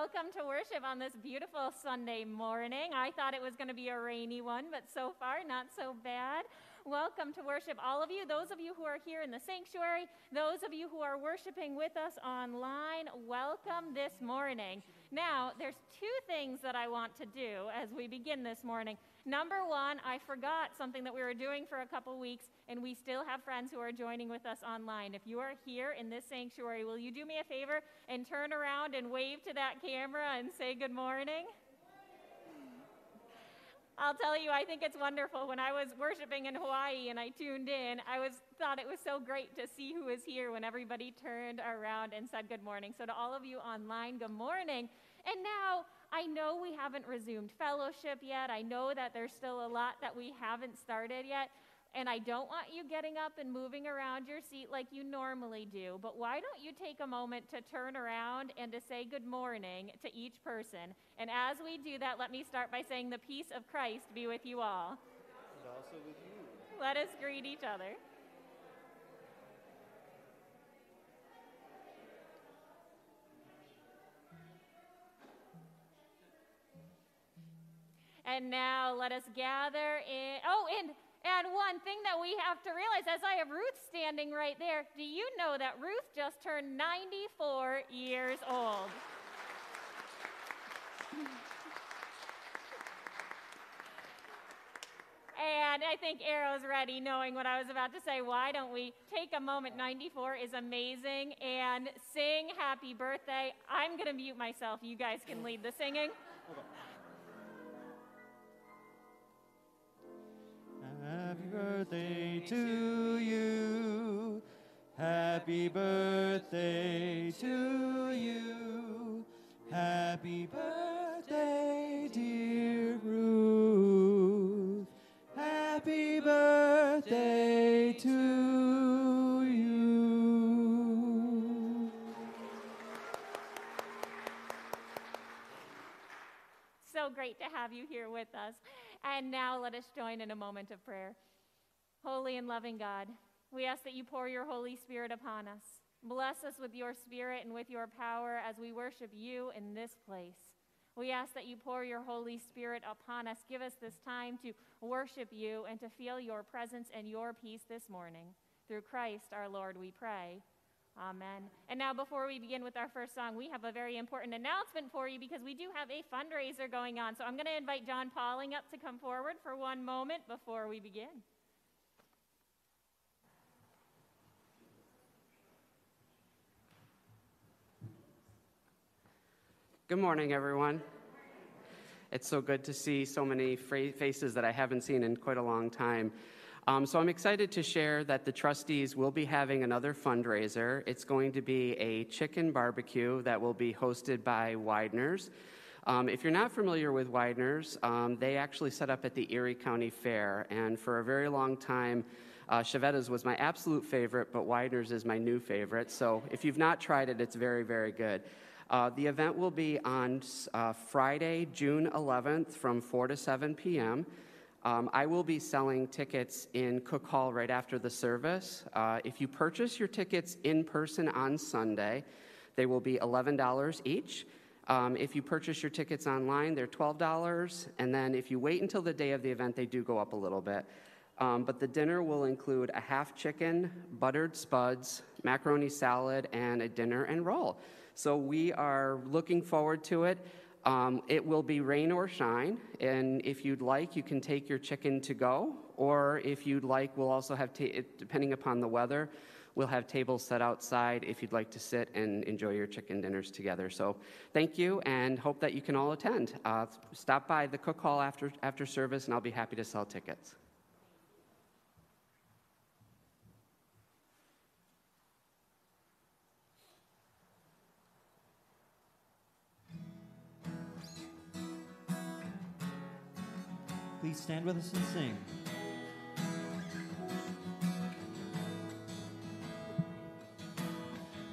welcome to worship on this beautiful Sunday morning. I thought it was going to be a rainy one, but so far, not so bad. Welcome to worship, all of you. Those of you who are here in the sanctuary, those of you who are worshiping with us online, welcome this morning. Now, there's two things that I want to do as we begin this morning. Number one, I forgot something that we were doing for a couple weeks, and we still have friends who are joining with us online. If you are here in this sanctuary, will you do me a favor and turn around and wave to that camera and say good morning? I'll tell you, I think it's wonderful. When I was worshiping in Hawaii and I tuned in, I was thought it was so great to see who was here when everybody turned around and said good morning. So to all of you online, good morning. And now I know we haven't resumed fellowship yet. I know that there's still a lot that we haven't started yet. And I don't want you getting up and moving around your seat like you normally do, but why don't you take a moment to turn around and to say good morning to each person? And as we do that, let me start by saying the peace of Christ be with you all. And also with you. Let us greet each other. And now let us gather in. Oh, and and one thing that we have to realize, as I have Ruth standing right there, do you know that Ruth just turned 94 years old? And I think Arrow's ready, knowing what I was about to say. Why don't we take a moment? 94 is amazing. And sing happy birthday. I'm going to mute myself. You guys can lead the singing. Happy birthday to you. Happy birthday to you. Happy birthday, dear Ruth. Happy birthday to you. So great to have you here with us. And now let us join in a moment of prayer. Holy and loving God, we ask that you pour your Holy Spirit upon us. Bless us with your Spirit and with your power as we worship you in this place. We ask that you pour your Holy Spirit upon us. Give us this time to worship you and to feel your presence and your peace this morning. Through Christ our Lord, we pray. Amen. And now, before we begin with our first song, we have a very important announcement for you because we do have a fundraiser going on. So I'm going to invite John Pauling up to come forward for one moment before we begin. Good morning, everyone. It's so good to see so many faces that I haven't seen in quite a long time. Um, so I'm excited to share that the trustees will be having another fundraiser. It's going to be a chicken barbecue that will be hosted by Widener's. Um, if you're not familiar with Widener's, um, they actually set up at the Erie County Fair, and for a very long time, uh, Chiavetta's was my absolute favorite, but Widener's is my new favorite. So if you've not tried it, it's very, very good. Uh, the event will be on uh, Friday, June 11th from 4 to 7 p.m. Um, I will be selling tickets in Cook Hall right after the service. Uh, if you purchase your tickets in person on Sunday, they will be $11 each. Um, if you purchase your tickets online, they're $12. And then if you wait until the day of the event, they do go up a little bit. Um, but the dinner will include a half chicken, buttered spuds, macaroni salad, and a dinner and roll. So we are looking forward to it. Um, it will be rain or shine, and if you'd like, you can take your chicken to go, or if you'd like, we'll also have, ta- depending upon the weather, we'll have tables set outside if you'd like to sit and enjoy your chicken dinners together. So thank you, and hope that you can all attend. Uh, stop by the cook hall after, after service, and I'll be happy to sell tickets. Please stand with us and sing.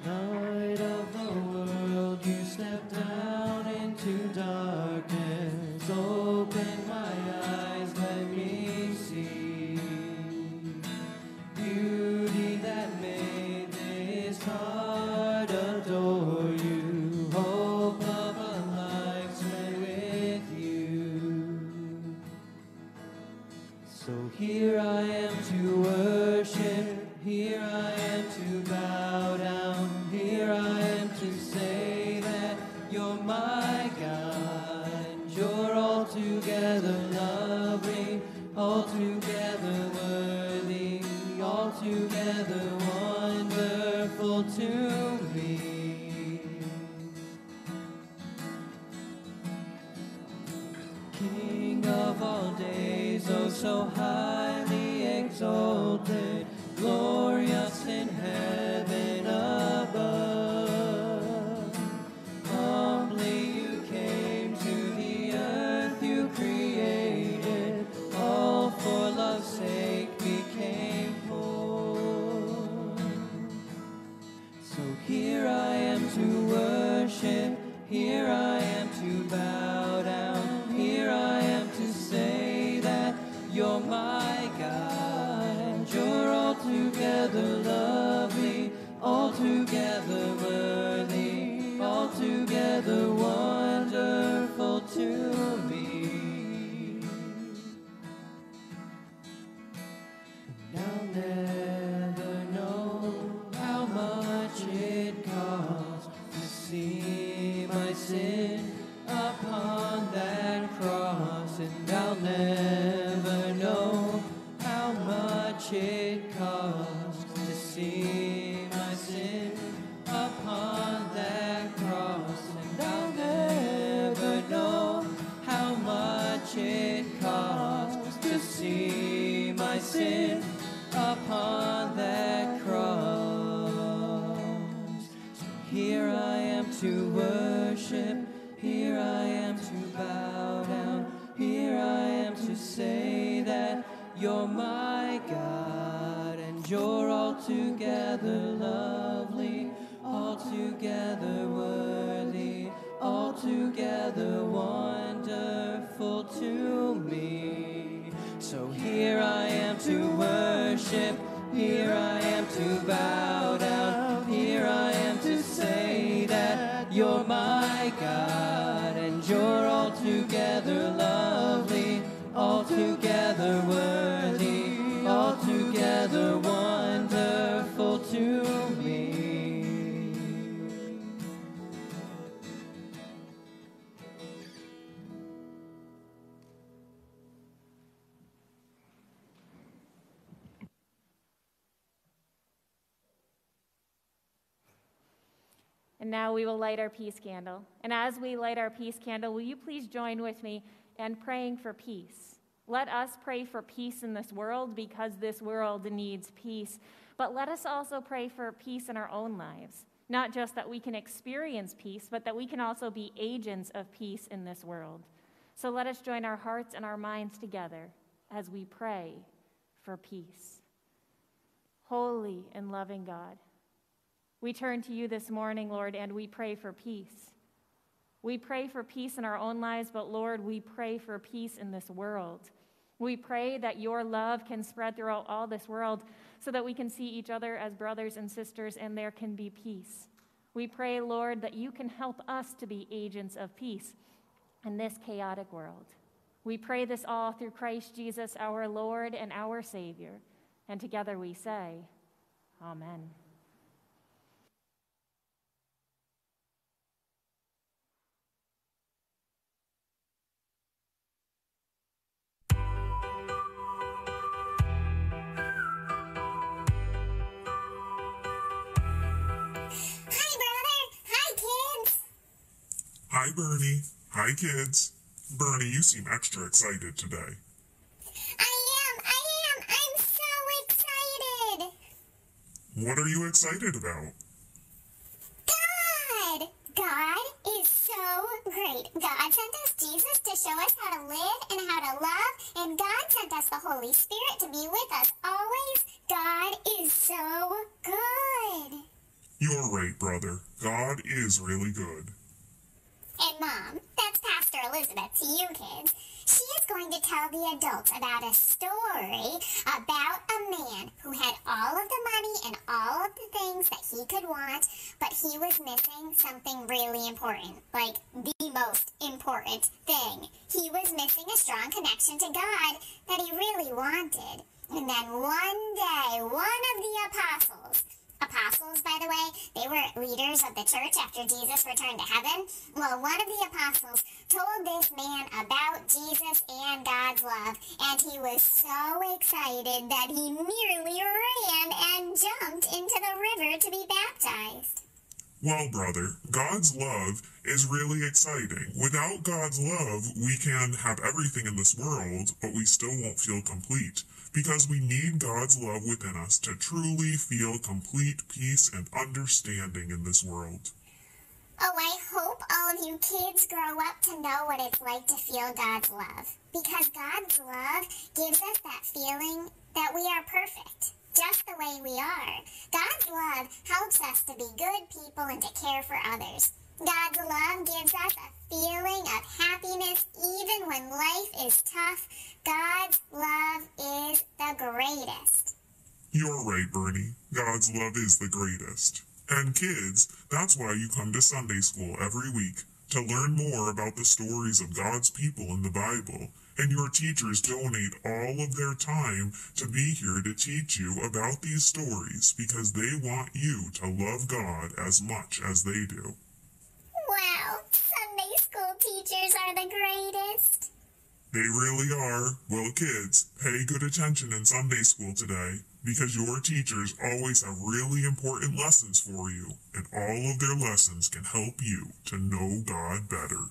Light of the world, you step down into darkness. Open my eyes, and altogether worthy, altogether wonderful to me. So here I am to worship, here I am to bow down, And now we will light our peace candle. And as we light our peace candle, will you please join with me in praying for peace? Let us pray for peace in this world because this world needs peace. But let us also pray for peace in our own lives. Not just that we can experience peace, but that we can also be agents of peace in this world. So let us join our hearts and our minds together as we pray for peace. Holy and loving God, we turn to you this morning, Lord, and we pray for peace. We pray for peace in our own lives, but Lord, we pray for peace in this world. We pray that your love can spread throughout all this world so that we can see each other as brothers and sisters and there can be peace. We pray, Lord, that you can help us to be agents of peace in this chaotic world. We pray this all through Christ Jesus, our Lord and our Savior. And together we say, Amen. Hi, Bernie. Hi, kids. Bernie, you seem extra excited today. I am. I am. I'm so excited. What are you excited about? God. God is so great. God sent us Jesus to show us how to live and how to love, and God sent us the Holy Spirit to be with us always. God is so good. You're right, brother. God is really good. And Mom, that's Pastor Elizabeth to you kids. She is going to tell the adults about a story about a man who had all of the money and all of the things that he could want, but he was missing something really important, like the most important thing. He was missing a strong connection to God that he really wanted. And then one day, one of the apostles, apostles, by the way. They were leaders of the church after Jesus returned to heaven. Well, one of the apostles told this man about Jesus and God's love, and he was so excited that he nearly ran and jumped into the river to be baptized. Well, brother, God's love is really exciting. Without God's love, we can have everything in this world, but we still won't feel complete. Because we need God's love within us to truly feel complete peace and understanding in this world. Oh, I hope all of you kids grow up to know what it's like to feel God's love. Because God's love gives us that feeling that we are perfect, just the way we are. God's love helps us to be good people and to care for others. God's love gives us a feeling of happiness even when life is tough. God's love is the greatest. You're right, Bernie. God's love is the greatest. And kids, that's why you come to Sunday school every week to learn more about the stories of God's people in the Bible. And your teachers donate all of their time to be here to teach you about these stories because they want you to love God as much as they do. Wow, Sunday school teachers are the greatest. They really are. Well, kids, pay good attention in Sunday school today because your teachers always have really important lessons for you, and all of their lessons can help you to know God better.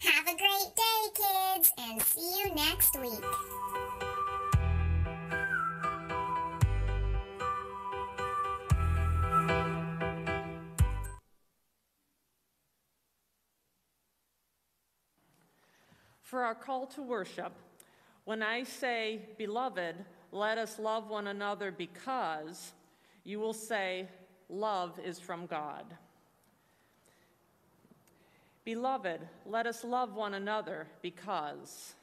Have a great day, kids, and see you next week. For our call to worship, when I say, Beloved, let us love one another because, you will say, Love is from God. Beloved, let us love one another because.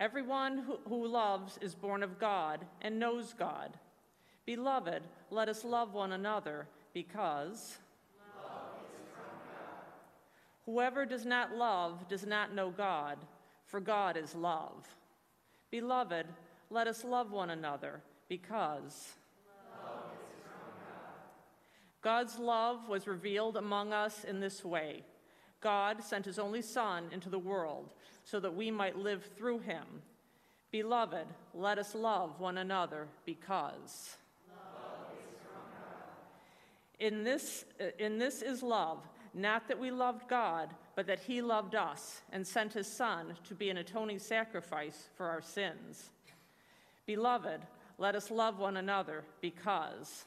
Everyone who, who loves is born of God and knows God. Beloved, let us love one another because. Whoever does not love does not know God, for God is love. Beloved, let us love one another because love God. God's love was revealed among us in this way. God sent his only Son into the world so that we might live through him. Beloved, let us love one another because. In this, in this is love, not that we loved God, but that he loved us and sent his Son to be an atoning sacrifice for our sins. Beloved, let us love one another because.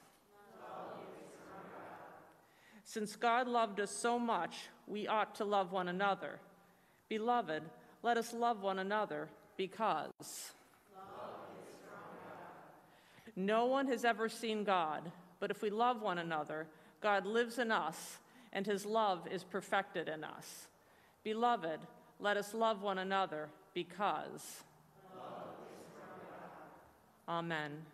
Since God loved us so much, we ought to love one another. Beloved, let us love one another because. No one has ever seen God, but if we love one another, God lives in us, and his love is perfected in us. Beloved, let us love one another because. Amen.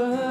Offering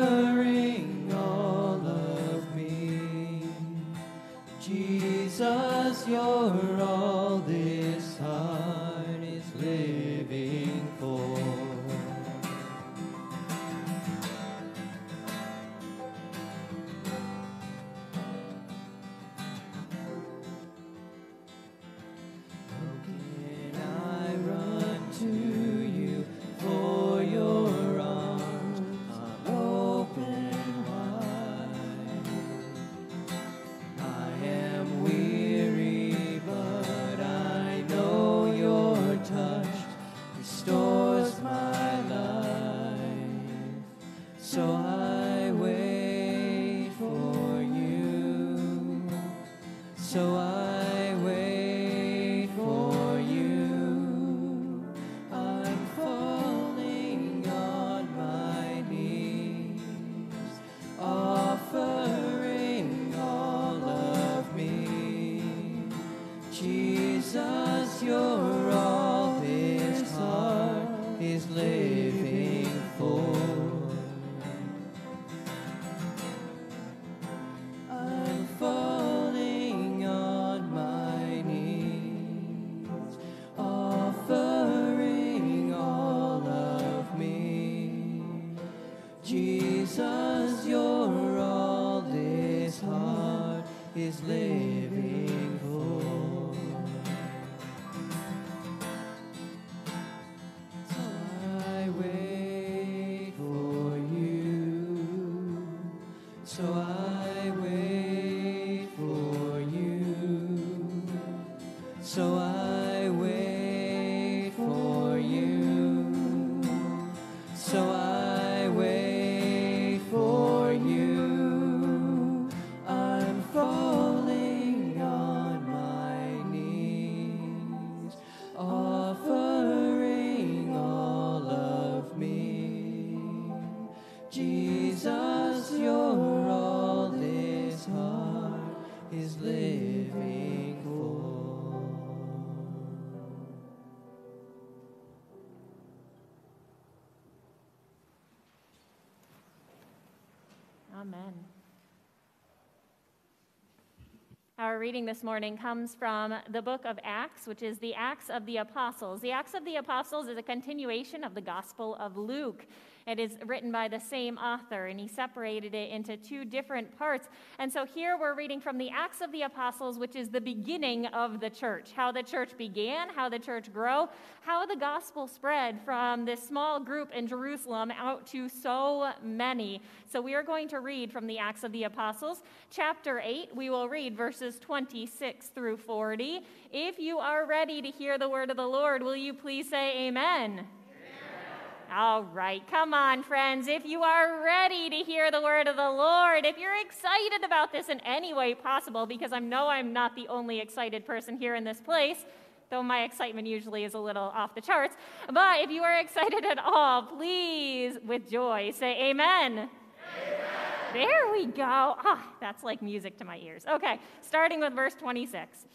is Reading this morning comes from the book of Acts, which is the Acts of the Apostles. The Acts of the Apostles is a continuation of the Gospel of Luke. It is written by the same author, and he separated it into two different parts. And so here we're reading from the Acts of the Apostles, which is the beginning of the church how the church began, how the church grew, how the gospel spread from this small group in Jerusalem out to so many. So we are going to read from the Acts of the Apostles, chapter 8. We will read verses 26 through 40. If you are ready to hear the word of the Lord, will you please say amen? All right, come on, friends. If you are ready to hear the word of the Lord, if you're excited about this in any way possible, because I know I'm not the only excited person here in this place, though my excitement usually is a little off the charts, but if you are excited at all, please, with joy, say amen. Amen. There we go. Ah, that's like music to my ears. Okay, starting with verse 26.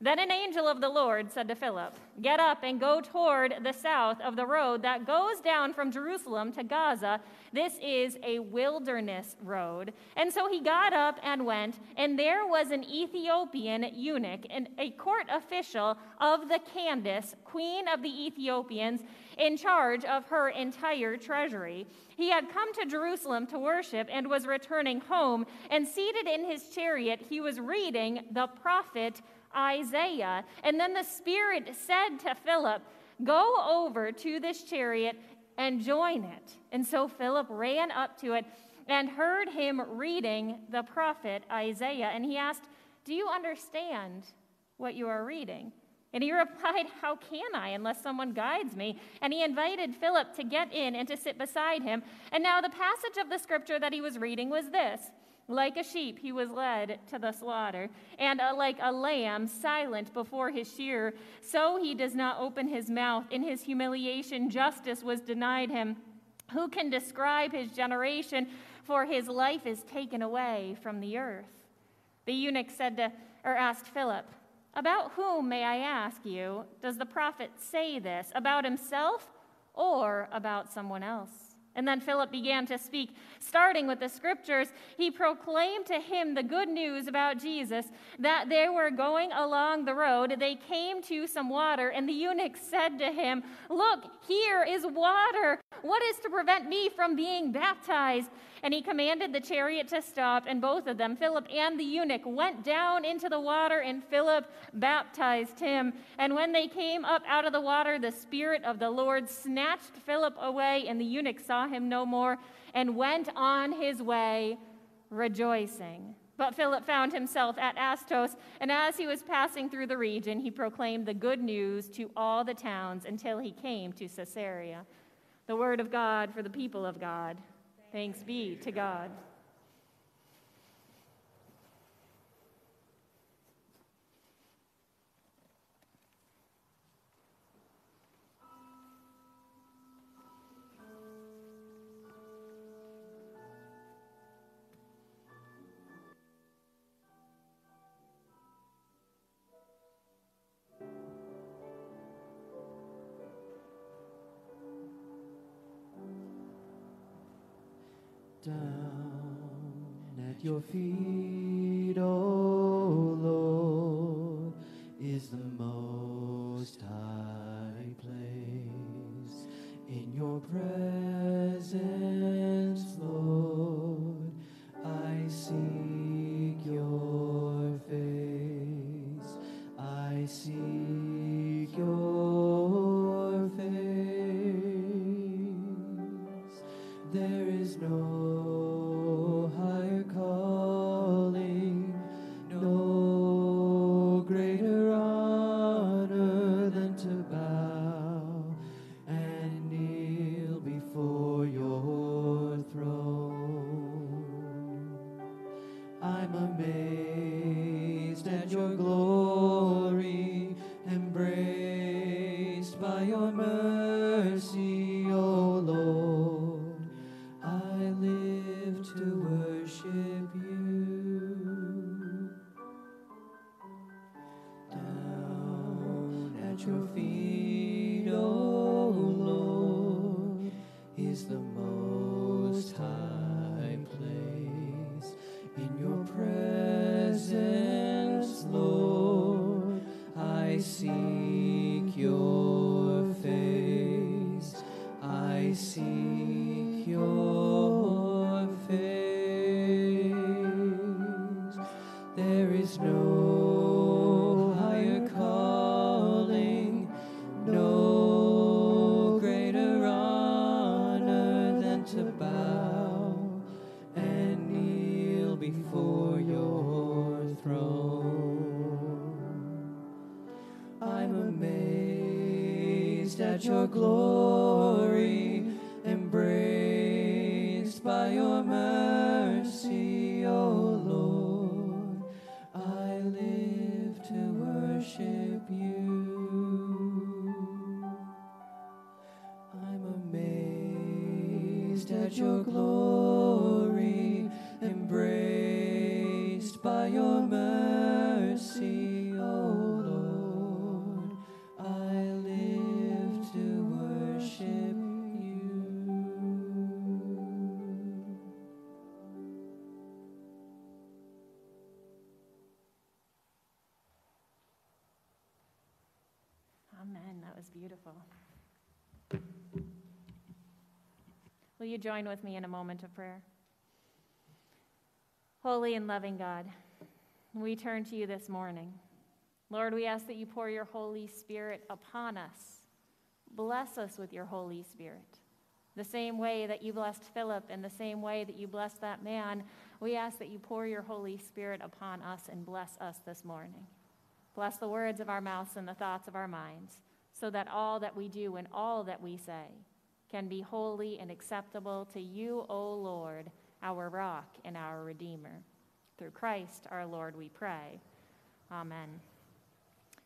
Then an angel of the Lord said to Philip, Get up and go toward the south of the road that goes down from Jerusalem to Gaza. This is a wilderness road. And so he got up and went, and there was an Ethiopian eunuch, and a court official of the Candace, queen of the Ethiopians, in charge of her entire treasury. He had come to Jerusalem to worship and was returning home, and seated in his chariot, he was reading the prophet Isaiah. And then the Spirit said to Philip, Go over to this chariot and join it. And so Philip ran up to it and heard him reading the prophet Isaiah. And he asked, Do you understand what you are reading? And he replied, How can I unless someone guides me? And he invited Philip to get in and to sit beside him. And now the passage of the scripture that he was reading was this. Like a sheep, he was led to the slaughter, and uh, like a lamb silent before his shearer, so he does not open his mouth. In his humiliation, justice was denied him. Who can describe his generation? For his life is taken away from the earth. The eunuch said to, or asked Philip, About whom, may I ask you, does the prophet say this? About himself or about someone else? And then Philip began to speak, starting with the scriptures. He proclaimed to him the good news about Jesus that they were going along the road. They came to some water, and the eunuch said to him, Look, here is water. What is to prevent me from being baptized? And he commanded the chariot to stop, and both of them, Philip and the eunuch, went down into the water, and Philip baptized him. And when they came up out of the water, the Spirit of the Lord snatched Philip away, and the eunuch saw him no more and went on his way rejoicing. But Philip found himself at Azotus, and as he was passing through the region, he proclaimed the good news to all the towns until he came to Caesarea. The word of God for the people of God. Thanks be to God. Down at your feet, O Lord, is the most high place. In your presence, your glory, embraced by your mercy, O Lord. I live to worship you. I'm amazed at your glory, embraced by your mercy, Will you join with me in a moment of prayer? Holy and loving God, we turn to you this morning. Lord, we ask that you pour your Holy Spirit upon us. Bless us with your Holy Spirit. The same way that you blessed Philip and the same way that you blessed that man, we ask that you pour your Holy Spirit upon us and bless us this morning. Bless the words of our mouths and the thoughts of our minds, so that all that we do and all that we say can be holy and acceptable to you, O Lord, our rock and our Redeemer. Through Christ our Lord, we pray. Amen.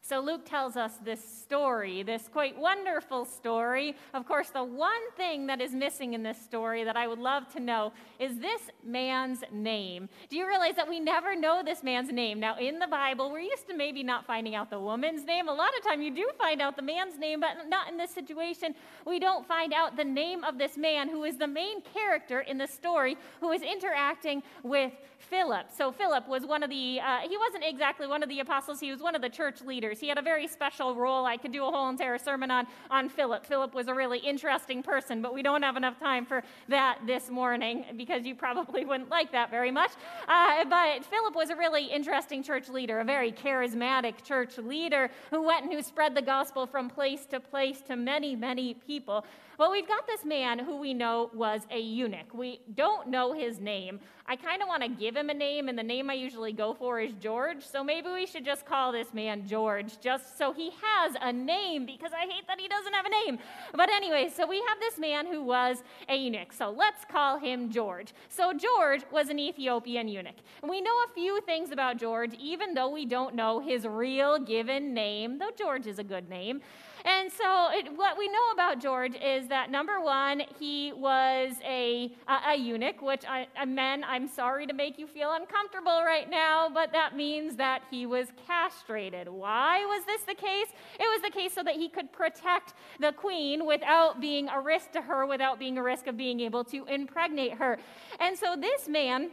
So Luke tells us this story, this quite wonderful story. Of course, the one thing that is missing in this story that I would love to know is this man's name. Do you realize that we never know this man's name? Now, in the Bible, we're used to maybe not finding out the woman's name. A lot of time you do find out the man's name, but not in this situation. We don't find out the name of this man who is the main character in the story who is interacting with Philip. So Philip was one of the, uh, he wasn't exactly one of the apostles, he was one of the church leaders. He had a very special role. I could do a whole entire sermon on, on Philip. Philip was a really interesting person, but we don't have enough time for that this morning because you probably wouldn't like that very much. Uh, but Philip was a really interesting church leader, a very charismatic church leader who went and who spread the gospel from place to place to many, many people. Well, we've got this man who we know was a eunuch. We don't know his name. I kind of want to give him a name, and the name I usually go for is George. So maybe we should just call this man George, just so he has a name, because I hate that he doesn't have a name. But anyway, so we have this man who was a eunuch. So let's call him George. So George was an Ethiopian eunuch. And we know a few things about George, even though we don't know his real given name, though George is a good name. And so, it, what we know about George is that number one, he was a, a, a eunuch, which I, men, I'm sorry to make you feel uncomfortable right now, but that means that he was castrated. Why was this the case? It was the case so that he could protect the queen without being a risk to her, without being a risk of being able to impregnate her. And so, this man,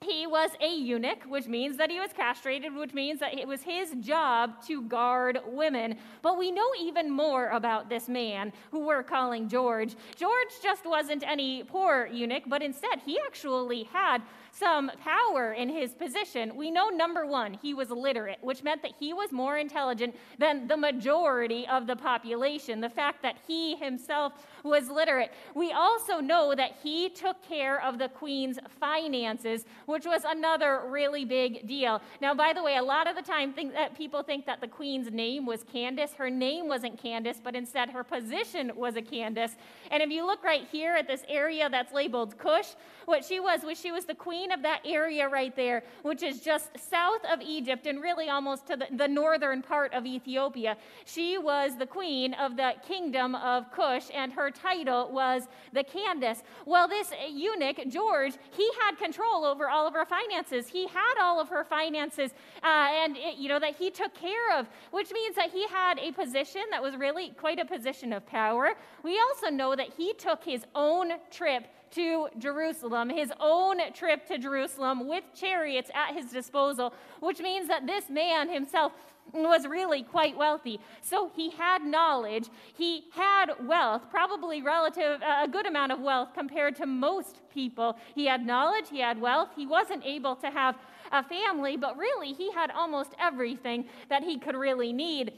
he was a eunuch, which means that he was castrated, which means that it was his job to guard women. But we know even more about this man who we're calling George. George just wasn't any poor eunuch, but instead he actually had some power in his position. We know, number one, he was literate, which meant that he was more intelligent than the majority of the population. The fact that he himself was literate. We also know that he took care of the queen's finances, which was another really big deal. Now, by the way, a lot of the time think that people think that the queen's name was Candace. Her name wasn't Candace, but instead her position was a Candace. And if you look right here at this area that's labeled Cush, what she was was she was the queen of that area right there, which is just south of Egypt and really almost to the, the northern part of Ethiopia. She was the queen of the kingdom of Cush, and her title was the Candace. Well, this eunuch, George, he had control over all of her finances. He had all of her finances, uh, and it, you know that he took care of, which means that he had a position that was really quite a position of power. We also know that he took his own trip to Jerusalem, his own trip to Jerusalem with chariots at his disposal, which means that this man himself was really quite wealthy. So he had knowledge, he had wealth, probably relative a good amount of wealth compared to most people. He had knowledge, he had wealth. He wasn't able to have a family, but really he had almost everything that he could really need.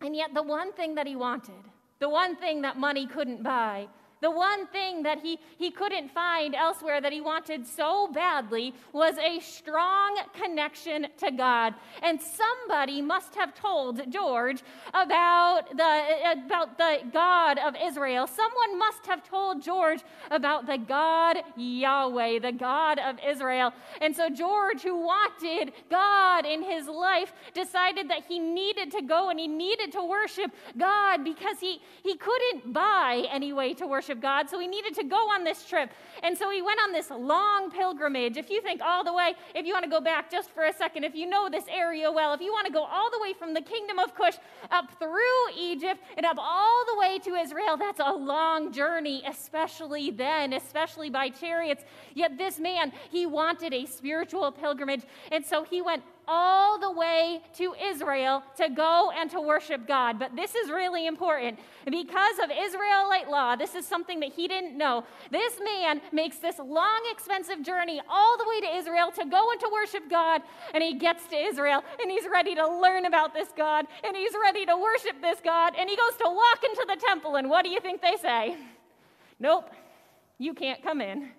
And yet the one thing that he wanted, the one thing that money couldn't buy, the one thing that he, he couldn't find elsewhere that he wanted so badly was a strong connection to God. And somebody must have told George about the, about the God of Israel. Someone must have told George about the God Yahweh, the God of Israel. And so George, who wanted God in his life, decided that he needed to go and he needed to worship God because he, he couldn't buy any way to worship worship God, so he needed to go on this trip. And so he went on this long pilgrimage. If you think all the way, if you want to go back just for a second, if you know this area well, if you want to go all the way from the kingdom of Cush up through Egypt and up all the way to Israel, that's a long journey, especially then, especially by chariots. Yet this man, he wanted a spiritual pilgrimage. And so he went all the way to Israel to go and to worship God. But this is really important. Because of Israelite law, this is something that he didn't know. This man makes this long, expensive journey all the way to Israel to go and to worship God. And he gets to Israel and he's ready to learn about this God and he's ready to worship this God. And he goes to walk into the temple. And what do you think they say? Nope, you can't come in.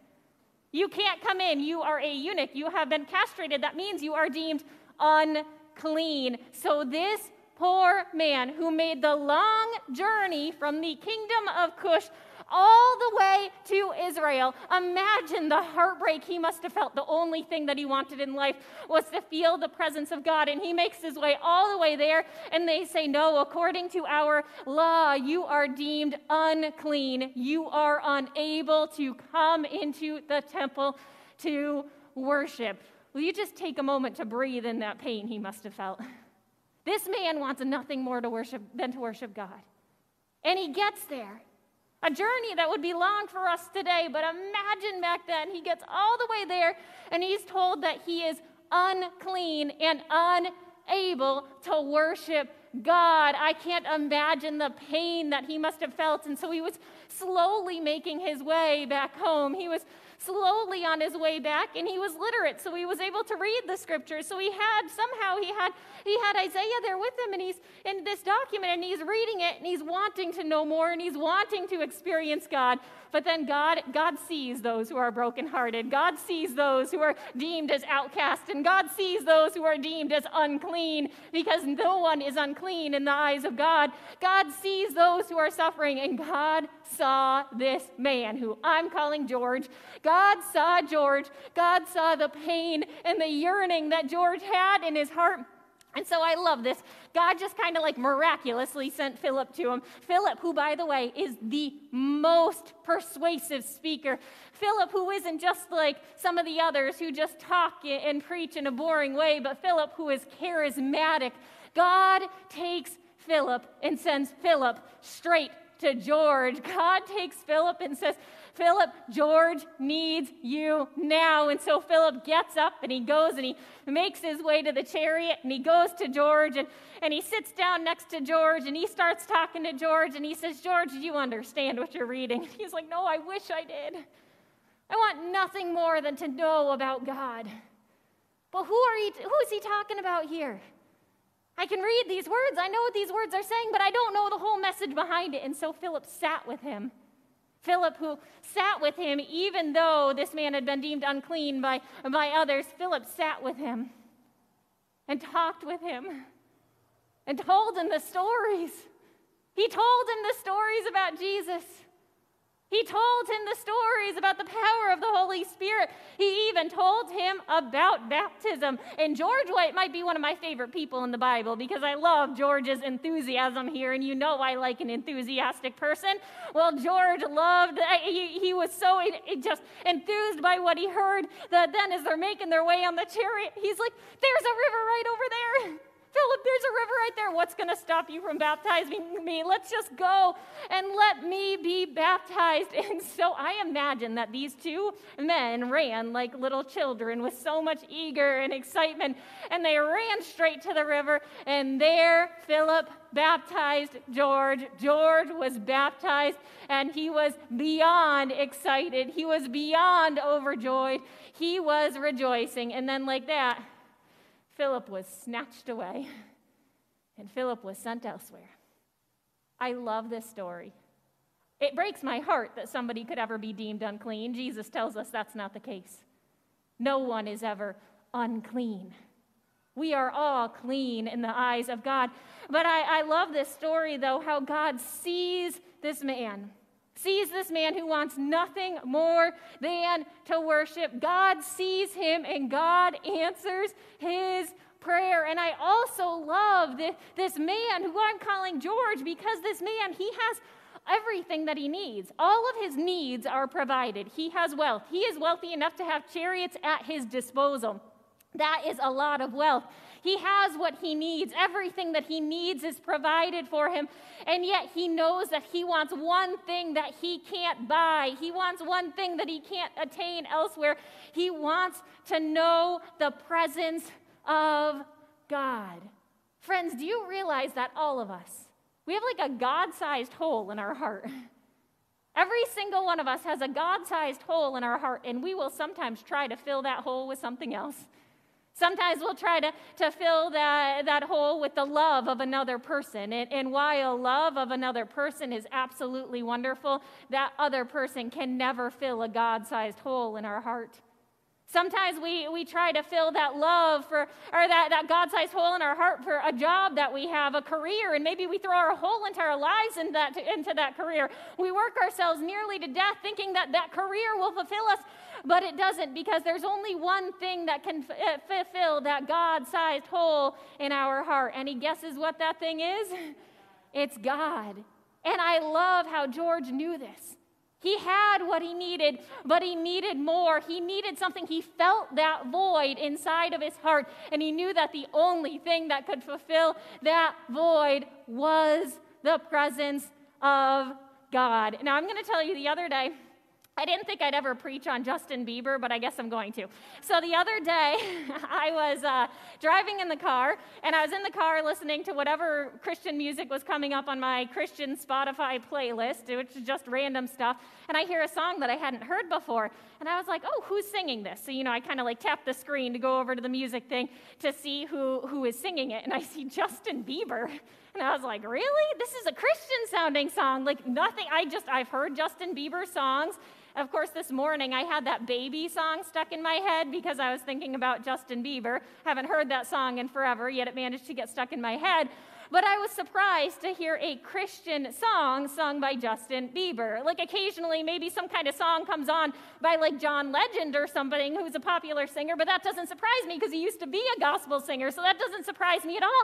You can't come in. You are a eunuch. You have been castrated. That means you are deemed unclean. So this poor man who made the long journey from the kingdom of Cush all the way to Israel. Imagine the heartbreak he must have felt. The only thing that he wanted in life was to feel the presence of God. And he makes his way all the way there, and they say, No, according to our law, you are deemed unclean. You are unable to come into the temple to worship. Will you just take a moment to breathe in that pain he must have felt? This man wants nothing more to worship than to worship God. And he gets there. A journey that would be long for us today, but imagine back then, he gets all the way there and he's told that he is unclean and unable to worship God. I can't imagine the pain that he must have felt. And so he was slowly making his way back home. He was slowly on his way back and he was literate so he was able to read the scriptures. So he had somehow he had he had isaiah there with him and he's in this document and he's reading it and he's wanting to know more and he's wanting to experience god but then God, God sees those who are brokenhearted. God sees those who are deemed as outcast. And God sees those who are deemed as unclean because no one is unclean in the eyes of God. God sees those who are suffering. And God saw this man who I'm calling George. God saw George. God saw the pain and the yearning that George had in his heart. And so I love this. God just kind of like miraculously sent Philip to him. Philip, who, by the way, is the most persuasive speaker. Philip, who isn't just like some of the others who just talk and preach in a boring way, but Philip, who is charismatic. God takes Philip and sends Philip straight to George. God takes Philip and says, Philip, George needs you now. And so Philip gets up and he goes and he makes his way to the chariot and he goes to George and, and he sits down next to George and he starts talking to George and he says, George, do you understand what you're reading? And he's like, No, I wish I did. I want nothing more than to know about God. But who, are he, who is he talking about here? I can read these words. I know what these words are saying, but I don't know the whole message behind it. And so Philip sat with him Philip, who sat with him, even though this man had been deemed unclean by, by others, Philip sat with him and talked with him and told him the stories. He told him the stories about Jesus. He told him the stories about the power of the Holy Spirit. He even told him about baptism. And George White might be one of my favorite people in the Bible because I love George's enthusiasm here, and you know I like an enthusiastic person. Well, George loved, he, he was so just enthused by what he heard that then as they're making their way on the chariot, he's like, There's a river right over there. Philip, there's a river right there. What's going to stop you from baptizing me? Let's just go and let me be baptized. And so I imagine that these two men ran like little children with so much eager and excitement. And they ran straight to the river. And there, Philip baptized George. George was baptized, and he was beyond excited. He was beyond overjoyed. He was rejoicing. And then, like that, Philip was snatched away, and Philip was sent elsewhere. I love this story. It breaks my heart that somebody could ever be deemed unclean. Jesus tells us that's not the case. No one is ever unclean. We are all clean in the eyes of God. But I, I love this story, though, how God sees this man sees this man who wants nothing more than to worship. God sees him and God answers his prayer. And I also love this, this man who I'm calling George because this man, he has everything that he needs. All of his needs are provided. He has wealth. He is wealthy enough to have chariots at his disposal. That is a lot of wealth. He has what he needs. Everything that he needs is provided for him. And yet he knows that he wants one thing that he can't buy. He wants one thing that he can't attain elsewhere. He wants to know the presence of God. Friends, do you realize that all of us, we have like a God sized hole in our heart? Every single one of us has a God sized hole in our heart, and we will sometimes try to fill that hole with something else. Sometimes we'll try to, to fill that, that hole with the love of another person. And, and while love of another person is absolutely wonderful, that other person can never fill a God sized hole in our heart. Sometimes we, we try to fill that love for, or that, that God sized hole in our heart for a job that we have, a career, and maybe we throw our whole entire lives in that, into that career. We work ourselves nearly to death thinking that that career will fulfill us, but it doesn't because there's only one thing that can f- uh, fulfill that God sized hole in our heart. And he guesses what that thing is? It's God. And I love how George knew this. He had what he needed, but he needed more. He needed something. He felt that void inside of his heart, and he knew that the only thing that could fulfill that void was the presence of God. Now, I'm going to tell you the other day, I didn't think I'd ever preach on Justin Bieber, but I guess I'm going to. So the other day, I was uh, driving in the car, and I was in the car listening to whatever Christian music was coming up on my Christian Spotify playlist, which is just random stuff. And I hear a song that I hadn't heard before, and I was like, "Oh, who's singing this?" So you know, I kind of like tap the screen to go over to the music thing to see who who is singing it, and I see Justin Bieber. And I was like, really? This is a Christian sounding song. Like nothing, I just, I've heard Justin Bieber songs Of course, this morning I had that baby song stuck in my head because I was thinking about Justin Bieber. Haven't heard that song in forever, yet it managed to get stuck in my head. But I was surprised to hear a Christian song sung by Justin Bieber. Like occasionally, maybe some kind of song comes on by like John Legend or something who's a popular singer, but that doesn't surprise me because he used to be a gospel singer, so that doesn't surprise me at all.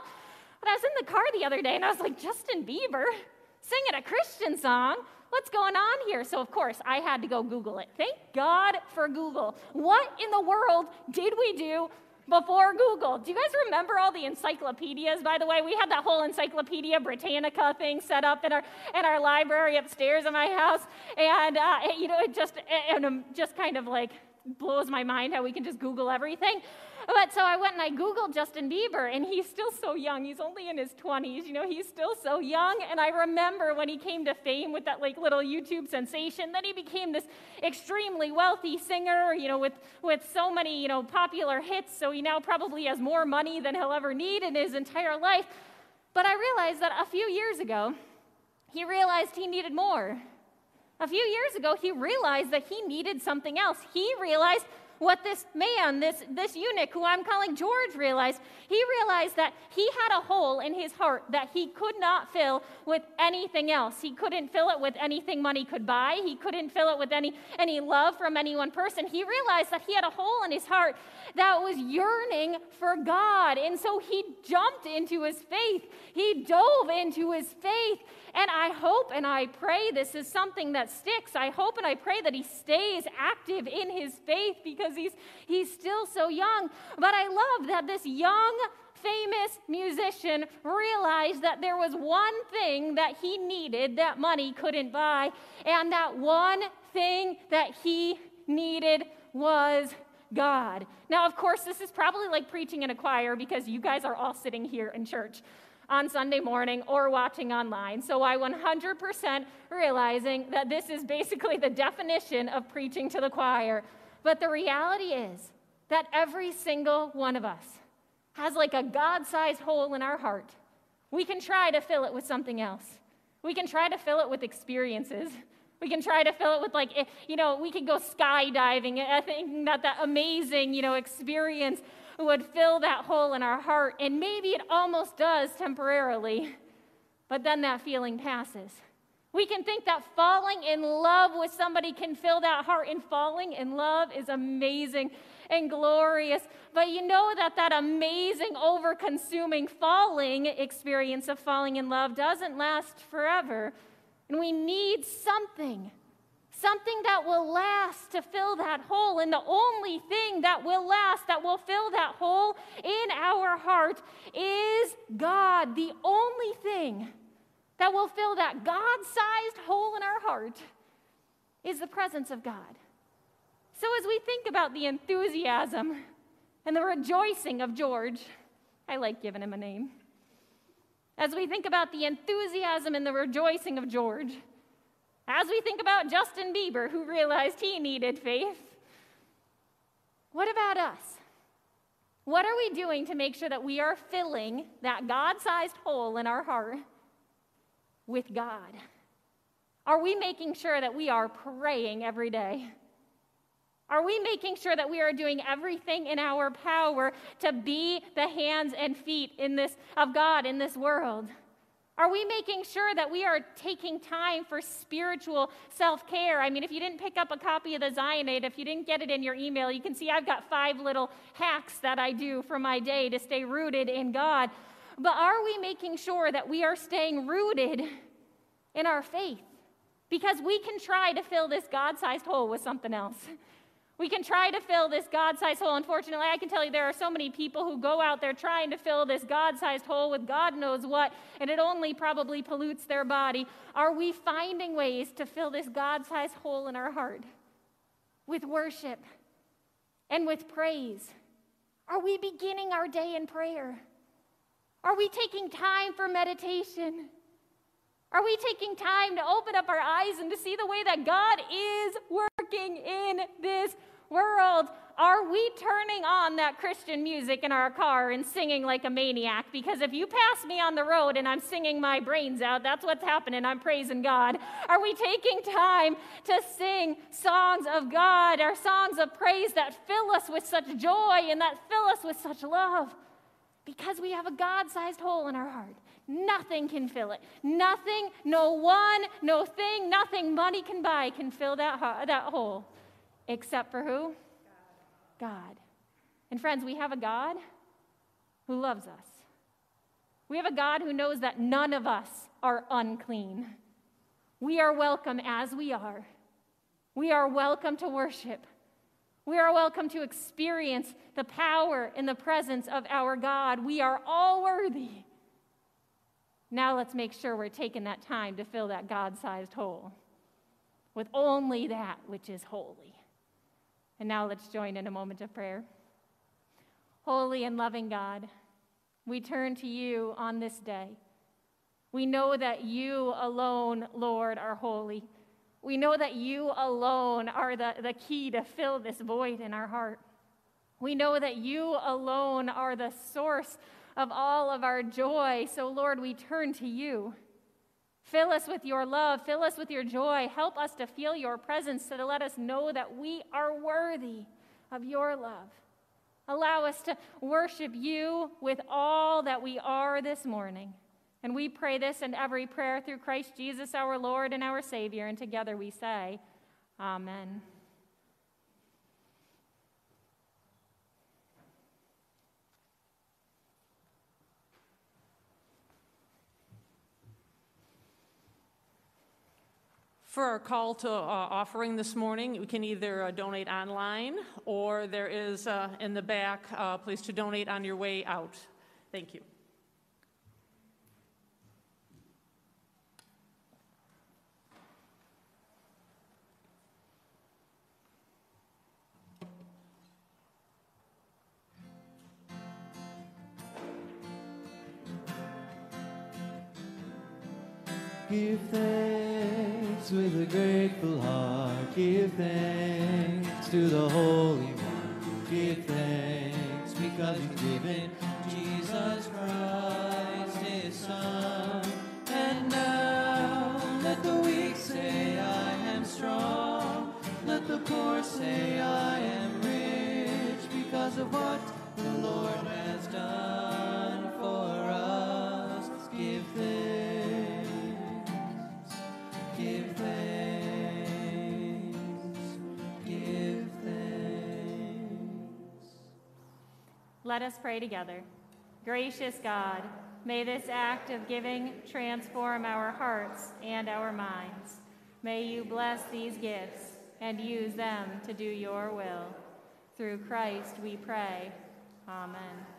But I was in the car the other day and I was like, Justin Bieber singing a Christian song? What's going on here? So, of course, I had to go Google it. Thank God for Google. What in the world did we do before Google. Do you guys remember all the encyclopedias, by the way? We had that whole Encyclopedia Britannica thing set up in our, in our library upstairs in my house. And, uh, it, you know, it just, it, just kind of like blows my mind how we can just Google everything. But so I went and I Googled Justin Bieber, and he's still so young. He's only in his 20s. You know, he's still so young. And I remember when he came to fame with that like little YouTube sensation, then he became this extremely wealthy singer, you know, with, with so many, you know, popular hits. So he now probably has more money than he'll ever need in his entire life. But I realized that a few years ago, he realized he needed more. A few years ago, he realized that he needed something else. He realized what this man, this, this eunuch who I'm calling George, realized. He realized that he had a hole in his heart that he could not fill with anything else. He couldn't fill it with anything money could buy. He couldn't fill it with any, any love from any one person. He realized that he had a hole in his heart that was yearning for God. And so he jumped into his faith. He dove into his faith and I hope and I pray this is something that sticks. I hope and I pray that he stays active in his faith because he's, he's still so young. But I love that this young, famous musician realized that there was one thing that he needed that money couldn't buy. And that one thing that he needed was God. Now, of course, this is probably like preaching in a choir because you guys are all sitting here in church on Sunday morning or watching online. So I 100% realizing that this is basically the definition of preaching to the choir. But the reality is that every single one of us has like a God sized hole in our heart. We can try to fill it with something else. We can try to fill it with experiences. We can try to fill it with, like, eh, you know, we can go skydiving. I think that that amazing, you know, experience would fill that hole in our heart. And maybe it almost does temporarily, but then that feeling passes. We can think that falling in love with somebody can fill that heart, and falling in love is amazing and glorious. But you know that that amazing, over consuming falling experience of falling in love doesn't last forever. And we need something something that will last to fill that hole. And the only thing that will last, that will fill that hole in our heart, is God. The only thing that will fill that God sized hole in our heart is the presence of God. So, as we think about the enthusiasm and the rejoicing of George, I like giving him a name. As we think about the enthusiasm and the rejoicing of George, as we think about Justin Bieber, who realized he needed faith, what about us? What are we doing to make sure that we are filling that God sized hole in our heart with God? Are we making sure that we are praying every day? Are we making sure that we are doing everything in our power to be the hands and feet in this, of God in this world? Are we making sure that we are taking time for spiritual self care? I mean, if you didn't pick up a copy of the Zionate, if you didn't get it in your email, you can see I've got five little hacks that I do for my day to stay rooted in God. But are we making sure that we are staying rooted in our faith? Because we can try to fill this God sized hole with something else. We can try to fill this God sized hole. Unfortunately, I can tell you there are so many people who go out there trying to fill this God sized hole with God knows what, and it only probably pollutes their body. Are we finding ways to fill this God sized hole in our heart with worship and with praise? Are we beginning our day in prayer? Are we taking time for meditation? Are we taking time to open up our eyes and to see the way that God is working in this world are we turning on that Christian music in our car and singing like a maniac? Because if you pass me on the road and I'm singing my brains out, that's what's happening. I'm praising God. Are we taking time to sing songs of God, our songs of praise that fill us with such joy and that fill us with such love? Because we have a God sized hole in our heart. Nothing can fill it. Nothing, no one, no thing, nothing money can buy can fill that, that hole. Except for who? God. And friends, we have a God who loves us. We have a God who knows that none of us are unclean. We are welcome as we are. We are welcome to worship. We are welcome to experience the power and the presence of our God. We are all worthy. Now let's make sure we're taking that time to fill that God sized hole with only that which is holy. And now let's join in a moment of prayer. Holy and loving God, we turn to you on this day. We know that you alone, Lord, are holy. We know that you alone are the, the key to fill this void in our heart. We know that you alone are the source of all of our joy. So, Lord, we turn to you. Fill us with your love. Fill us with your joy. Help us to feel your presence so to let us know that we are worthy of your love. Allow us to worship you with all that we are this morning. And we pray this and every prayer through Christ Jesus, our Lord and our Savior. And together we say, Amen. For our call to uh, offering this morning, we can either uh, donate online or there is uh, in the back a uh, place to donate on your way out. Thank you. Give thanks with a grateful heart. Give thanks to the Holy One. Give thanks because you've given Jesus Christ, His Son. And now let the weak say, I am strong. Let the poor say, Let us pray together. Gracious God, may this act of giving transform our hearts and our minds. May you bless these gifts and use them to do your will. Through Christ we pray. Amen.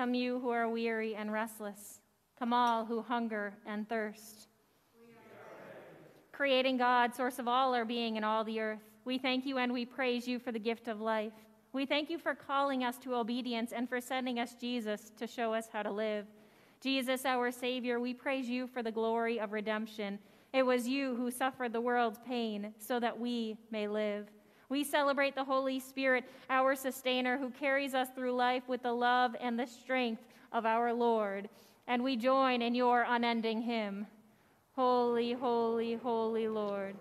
Come, you who are weary and restless. Come, all who hunger and thirst. Creating God, source of all our being and all the earth, we thank you and we praise you for the gift of life. We thank you for calling us to obedience and for sending us Jesus to show us how to live. Jesus, our Savior, we praise you for the glory of redemption. It was you who suffered the world's pain so that we may live. We celebrate the Holy Spirit, our sustainer, who carries us through life with the love and the strength of our Lord. And we join in your unending hymn Holy, holy, holy Lord,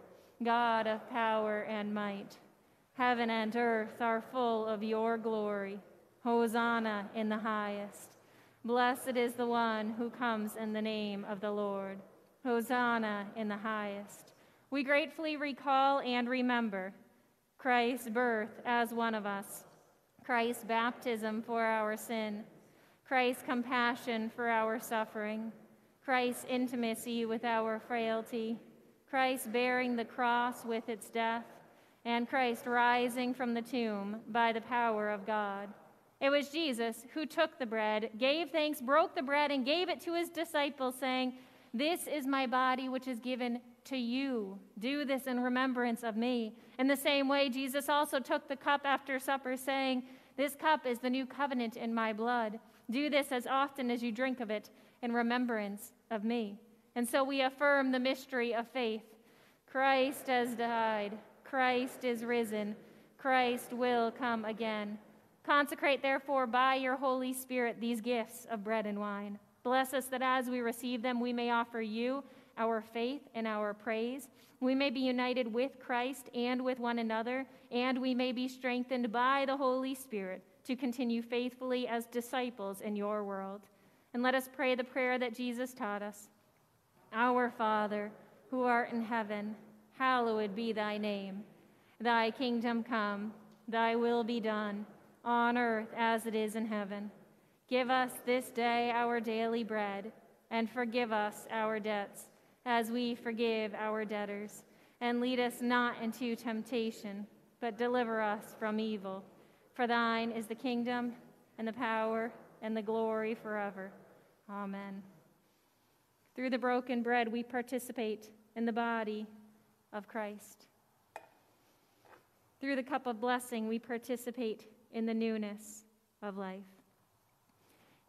God of power and might. Heaven and earth are full of your glory. Hosanna in the highest. Blessed is the one who comes in the name of the Lord. Hosanna in the highest. We gratefully recall and remember Christ's birth as one of us, Christ's baptism for our sin, Christ's compassion for our suffering, Christ's intimacy with our frailty, Christ bearing the cross with its death, and Christ rising from the tomb by the power of God. It was Jesus who took the bread, gave thanks, broke the bread, and gave it to his disciples, saying, This is my body, which is given to you. Do this in remembrance of me. In the same way, Jesus also took the cup after supper, saying, This cup is the new covenant in my blood. Do this as often as you drink of it in remembrance of me. And so we affirm the mystery of faith. Christ has died, Christ is risen, Christ will come again. Consecrate, therefore, by your Holy Spirit these gifts of bread and wine. Bless us that as we receive them, we may offer you our faith and our praise. We may be united with Christ and with one another, and we may be strengthened by the Holy Spirit to continue faithfully as disciples in your world. And let us pray the prayer that Jesus taught us Our Father, who art in heaven, hallowed be thy name. Thy kingdom come, thy will be done, on earth as it is in heaven. Give us this day our daily bread, and forgive us our debts as we forgive our debtors. And lead us not into temptation, but deliver us from evil. For thine is the kingdom, and the power, and the glory forever. Amen. Through the broken bread, we participate in the body of Christ. Through the cup of blessing, we participate in the newness of life.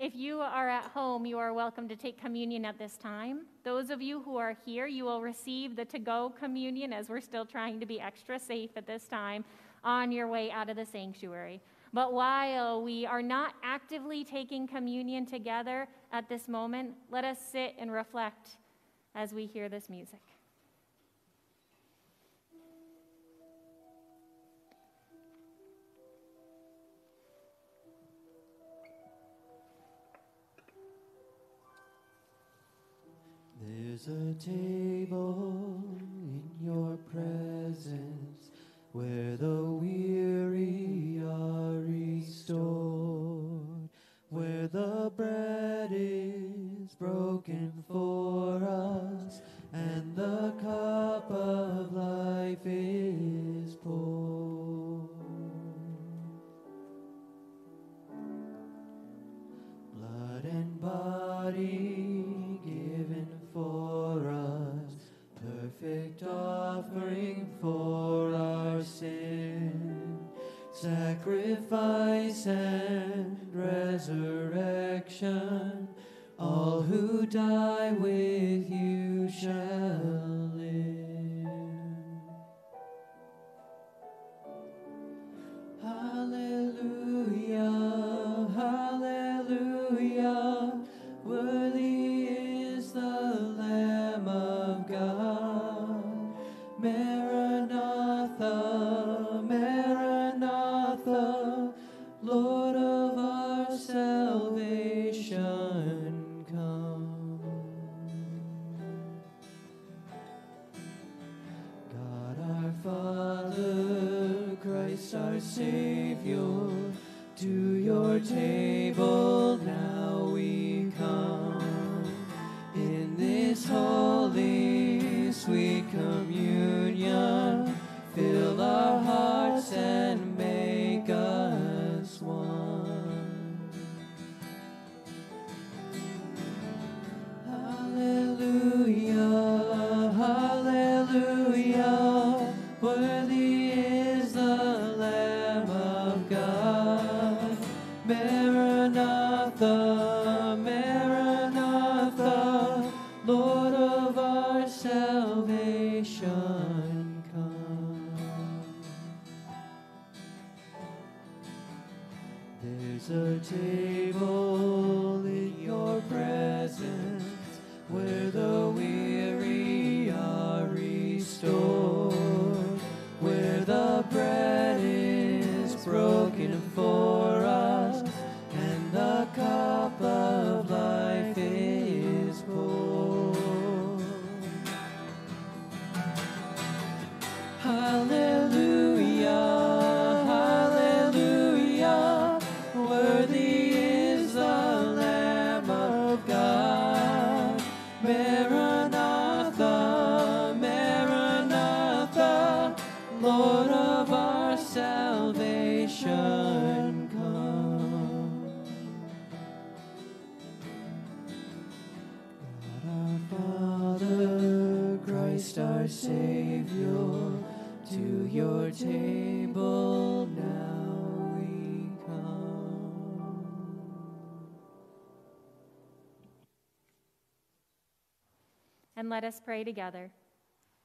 If you are at home, you are welcome to take communion at this time. Those of you who are here, you will receive the to go communion as we're still trying to be extra safe at this time on your way out of the sanctuary. But while we are not actively taking communion together at this moment, let us sit and reflect as we hear this music. There's a table in your presence where the weary are restored, where the bread is broken for us and the cup of life is poured. Blood and body perfect offering for our sin, sacrifice and resurrection. All who die with you shall Savior, to your table us pray together.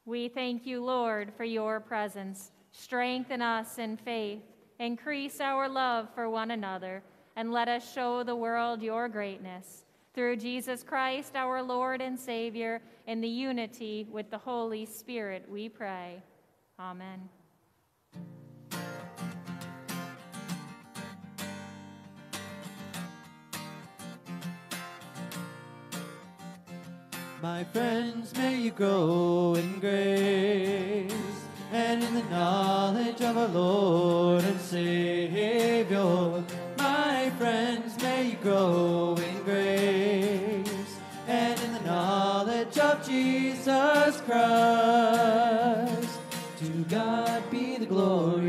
We thank you, Lord, for your presence. Strengthen us in faith, increase our love for one another, and let us show the world your greatness. Through Jesus Christ, our Lord and Savior, in the unity with the Holy Spirit, we pray. Amen. My friends, may you grow in grace and in the knowledge of our Lord and Savior. My friends, may you grow in grace and in the knowledge of Jesus Christ. To God be the glory,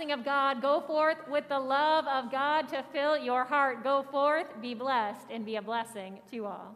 blessing of God. Go forth with the love of God to fill your heart. Go forth, be blessed, and be a blessing to all.